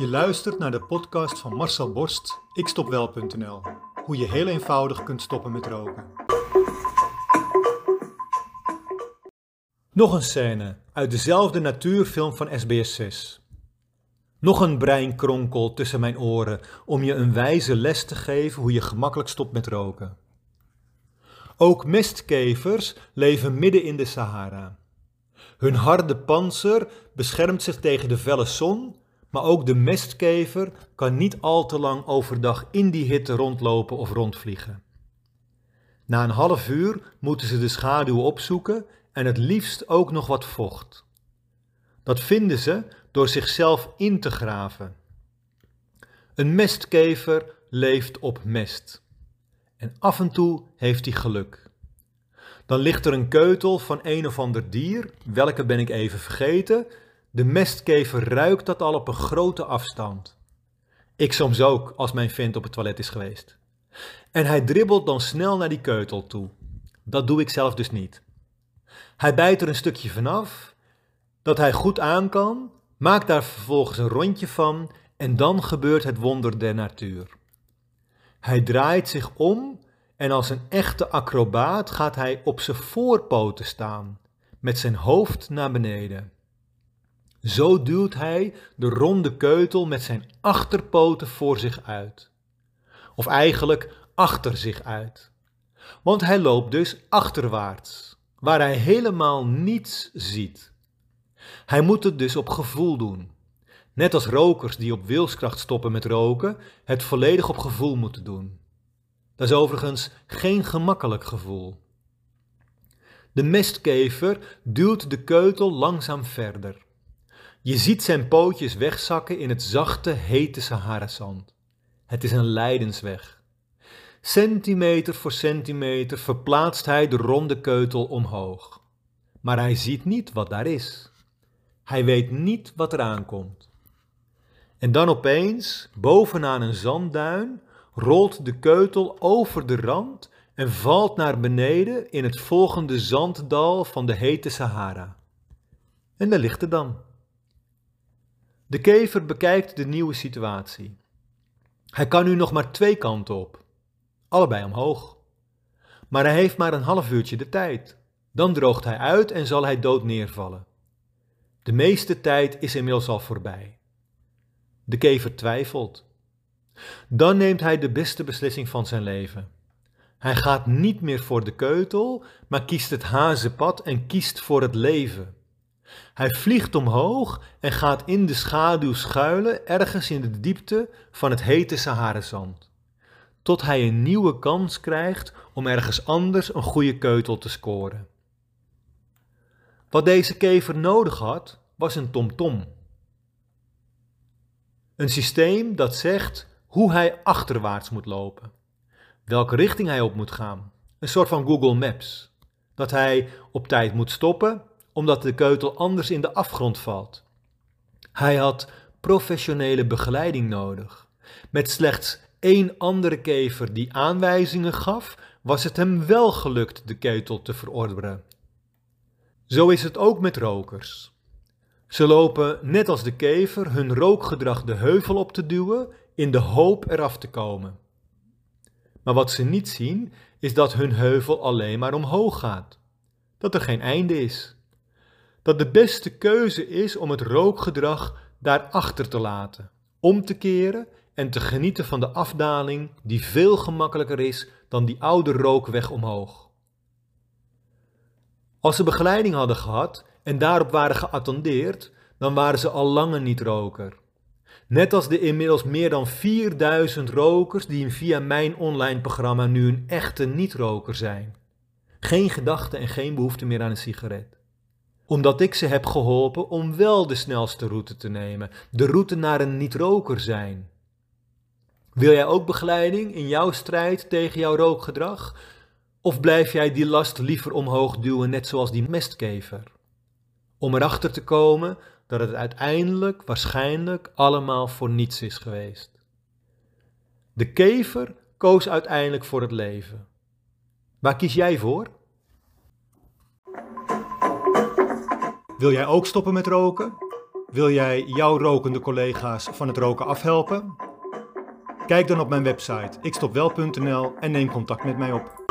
Je luistert naar de podcast van Marcel Borst, ikstopwel.nl. Hoe je heel eenvoudig kunt stoppen met roken. Nog een scène uit dezelfde natuurfilm van SBS 6. Nog een breinkronkel tussen mijn oren om je een wijze les te geven hoe je gemakkelijk stopt met roken. Ook mestkevers leven midden in de Sahara. Hun harde panzer beschermt zich tegen de felle zon, maar ook de mestkever kan niet al te lang overdag in die hitte rondlopen of rondvliegen. Na een half uur moeten ze de schaduw opzoeken en het liefst ook nog wat vocht. Dat vinden ze door zichzelf in te graven. Een mestkever leeft op mest. En af en toe heeft hij geluk. Dan ligt er een keutel van een of ander dier, welke ben ik even vergeten. De mestkever ruikt dat al op een grote afstand. Ik soms ook, als mijn vent op het toilet is geweest. En hij dribbelt dan snel naar die keutel toe. Dat doe ik zelf dus niet. Hij bijt er een stukje vanaf, dat hij goed aan kan, maakt daar vervolgens een rondje van en dan gebeurt het wonder der natuur. Hij draait zich om en als een echte acrobaat gaat hij op zijn voorpoten staan, met zijn hoofd naar beneden. Zo duwt hij de ronde keutel met zijn achterpoten voor zich uit. Of eigenlijk achter zich uit. Want hij loopt dus achterwaarts, waar hij helemaal niets ziet. Hij moet het dus op gevoel doen. Net als rokers die op wilskracht stoppen met roken, het volledig op gevoel moeten doen. Dat is overigens geen gemakkelijk gevoel. De mestkever duwt de keutel langzaam verder. Je ziet zijn pootjes wegzakken in het zachte, hete Saharazand. Het is een lijdensweg. Centimeter voor centimeter verplaatst hij de ronde keutel omhoog. Maar hij ziet niet wat daar is. Hij weet niet wat er aankomt. En dan opeens, bovenaan een zandduin, rolt de keutel over de rand en valt naar beneden in het volgende zanddal van de hete Sahara. En daar ligt het dan. De kever bekijkt de nieuwe situatie. Hij kan nu nog maar twee kanten op, allebei omhoog. Maar hij heeft maar een half uurtje de tijd. Dan droogt hij uit en zal hij dood neervallen. De meeste tijd is inmiddels al voorbij. De kever twijfelt. Dan neemt hij de beste beslissing van zijn leven. Hij gaat niet meer voor de keutel, maar kiest het hazenpad en kiest voor het leven. Hij vliegt omhoog en gaat in de schaduw schuilen ergens in de diepte van het hete Saharazand. Tot hij een nieuwe kans krijgt om ergens anders een goede keutel te scoren. Wat deze kever nodig had, was een tomtom. Een systeem dat zegt hoe hij achterwaarts moet lopen, welke richting hij op moet gaan. Een soort van Google Maps. Dat hij op tijd moet stoppen, omdat de keutel anders in de afgrond valt. Hij had professionele begeleiding nodig. Met slechts één andere kever die aanwijzingen gaf, was het hem wel gelukt de keutel te verorderen. Zo is het ook met rokers. Ze lopen, net als de kever, hun rookgedrag de heuvel op te duwen in de hoop eraf te komen. Maar wat ze niet zien, is dat hun heuvel alleen maar omhoog gaat. Dat er geen einde is. Dat de beste keuze is om het rookgedrag daarachter te laten, om te keren en te genieten van de afdaling die veel gemakkelijker is dan die oude rookweg omhoog. Als ze begeleiding hadden gehad en daarop waren geattendeerd, dan waren ze al lange niet roker. Net als de inmiddels meer dan 4000 rokers die via mijn online programma nu een echte niet-roker zijn. Geen gedachte en geen behoefte meer aan een sigaret. Omdat ik ze heb geholpen om wel de snelste route te nemen, de route naar een niet-roker zijn. Wil jij ook begeleiding in jouw strijd tegen jouw rookgedrag? Of blijf jij die last liever omhoog duwen, net zoals die mestkever? Om erachter te komen dat het uiteindelijk waarschijnlijk allemaal voor niets is geweest. De kever koos uiteindelijk voor het leven. Waar kies jij voor? Wil jij ook stoppen met roken? Wil jij jouw rokende collega's van het roken afhelpen? Kijk dan op mijn website ikstopwel.nl en neem contact met mij op.